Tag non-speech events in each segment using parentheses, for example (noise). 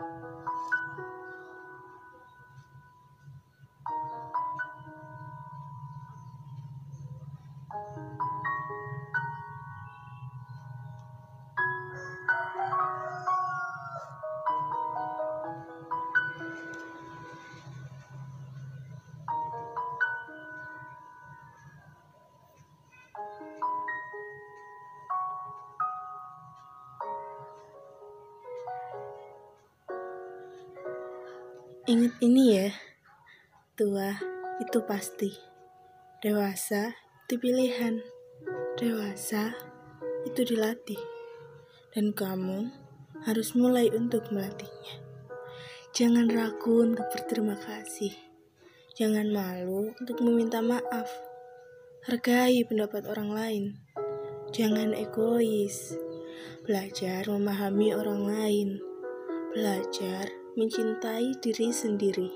Thank you. Ingat ini ya, tua itu pasti, dewasa itu pilihan, dewasa itu dilatih, dan kamu harus mulai untuk melatihnya. Jangan ragu untuk berterima kasih, jangan malu untuk meminta maaf, hargai pendapat orang lain, jangan egois, belajar memahami orang lain, belajar mencintai diri sendiri.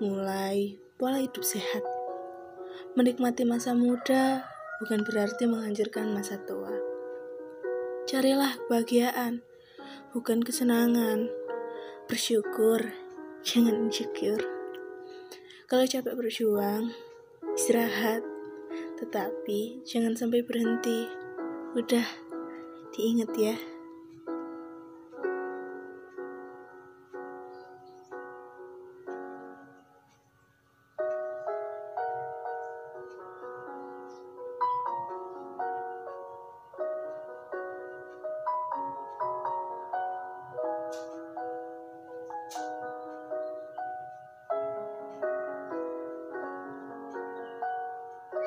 Mulai pola hidup sehat. Menikmati masa muda bukan berarti menghancurkan masa tua. Carilah kebahagiaan, bukan kesenangan. Bersyukur, (laughs) jangan insecure. Kalau capek berjuang, istirahat, tetapi jangan sampai berhenti. Udah, diingat ya.